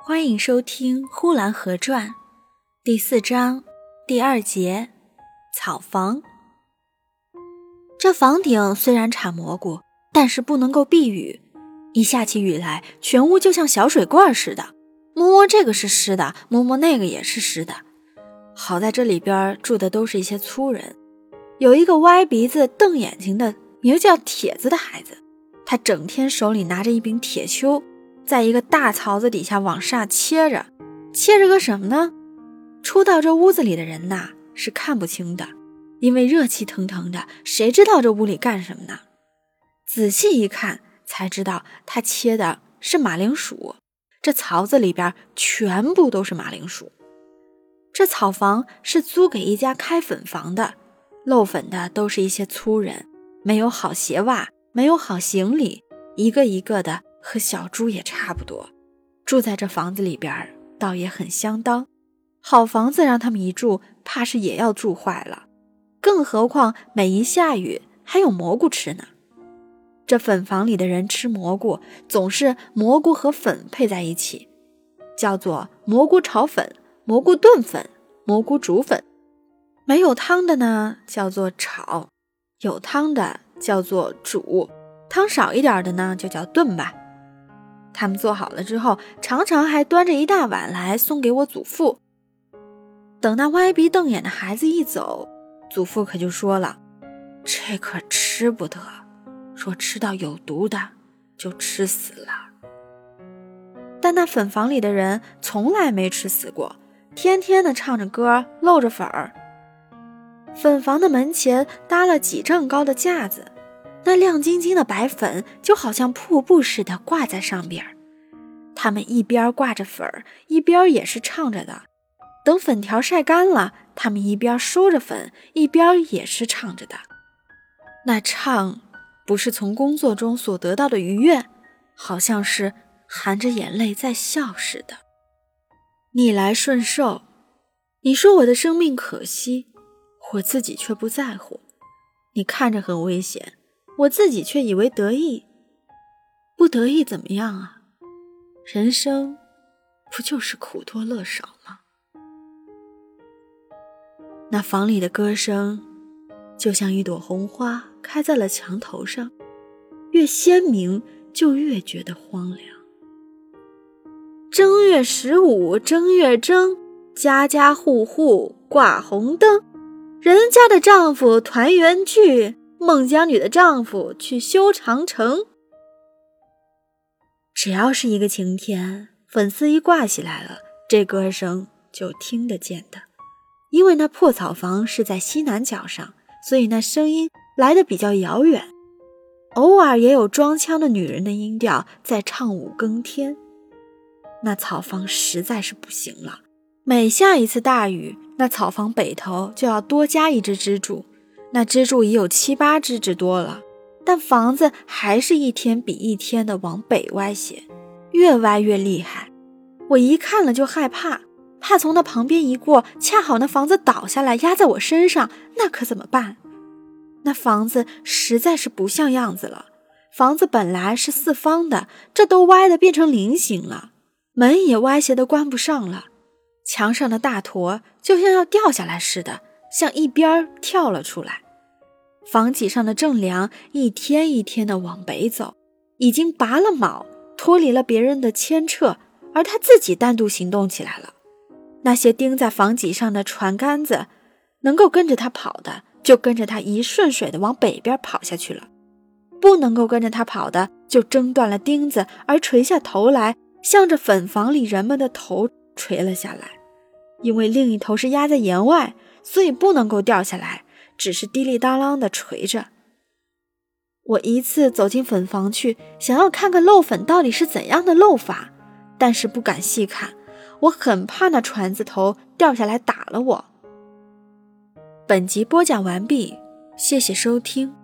欢迎收听《呼兰河传》第四章第二节草房。这房顶虽然产蘑菇，但是不能够避雨。一下起雨来，全屋就像小水罐似的，摸摸这个是湿的，摸摸那个也是湿的。好在这里边住的都是一些粗人，有一个歪鼻子瞪眼睛的，名叫铁子的孩子，他整天手里拿着一柄铁锹。在一个大槽子底下往上切着，切着个什么呢？初到这屋子里的人呐是看不清的，因为热气腾腾的，谁知道这屋里干什么呢？仔细一看才知道，他切的是马铃薯。这槽子里边全部都是马铃薯。这草房是租给一家开粉房的，漏粉的都是一些粗人，没有好鞋袜，没有好行李，一个一个的。和小猪也差不多，住在这房子里边倒也很相当。好房子让他们一住，怕是也要住坏了。更何况每一下雨还有蘑菇吃呢。这粉房里的人吃蘑菇，总是蘑菇和粉配在一起，叫做蘑菇炒粉、蘑菇炖粉、蘑菇煮粉。没有汤的呢，叫做炒；有汤的叫做煮；汤少一点的呢，就叫炖吧。他们做好了之后，常常还端着一大碗来送给我祖父。等那歪鼻瞪眼的孩子一走，祖父可就说了：“这可吃不得，说吃到有毒的就吃死了。”但那粉房里的人从来没吃死过，天天的唱着歌，露着粉儿。粉房的门前搭了几丈高的架子。那亮晶晶的白粉就好像瀑布似的挂在上边他们一边挂着粉儿，一边也是唱着的。等粉条晒干了，他们一边收着粉，一边也是唱着的。那唱不是从工作中所得到的愉悦，好像是含着眼泪在笑似的。逆来顺受，你说我的生命可惜，我自己却不在乎。你看着很危险。我自己却以为得意，不得意怎么样啊？人生不就是苦多乐少吗？那房里的歌声，就像一朵红花开在了墙头上，越鲜明就越觉得荒凉。正月十五正月正，家家户户挂红灯，人家的丈夫团圆聚。孟姜女的丈夫去修长城，只要是一个晴天，粉丝一挂起来了，这歌声就听得见的。因为那破草房是在西南角上，所以那声音来的比较遥远。偶尔也有装腔的女人的音调在唱五更天。那草房实在是不行了，每下一次大雨，那草房北头就要多加一只支柱。那支柱已有七八支之多了，但房子还是一天比一天的往北歪斜，越歪越厉害。我一看了就害怕，怕从那旁边一过，恰好那房子倒下来压在我身上，那可怎么办？那房子实在是不像样子了。房子本来是四方的，这都歪的变成菱形了，门也歪斜的关不上了，墙上的大坨就像要掉下来似的。向一边跳了出来，房脊上的正梁一天一天的往北走，已经拔了锚，脱离了别人的牵扯，而他自己单独行动起来了。那些钉在房脊上的船杆子，能够跟着他跑的，就跟着他一顺水的往北边跑下去了；不能够跟着他跑的，就挣断了钉子，而垂下头来，向着粉房里人们的头垂了下来，因为另一头是压在檐外。所以不能够掉下来，只是滴哩当啷的垂着。我一次走进粉房去，想要看看漏粉到底是怎样的漏法，但是不敢细看，我很怕那船子头掉下来打了我。本集播讲完毕，谢谢收听。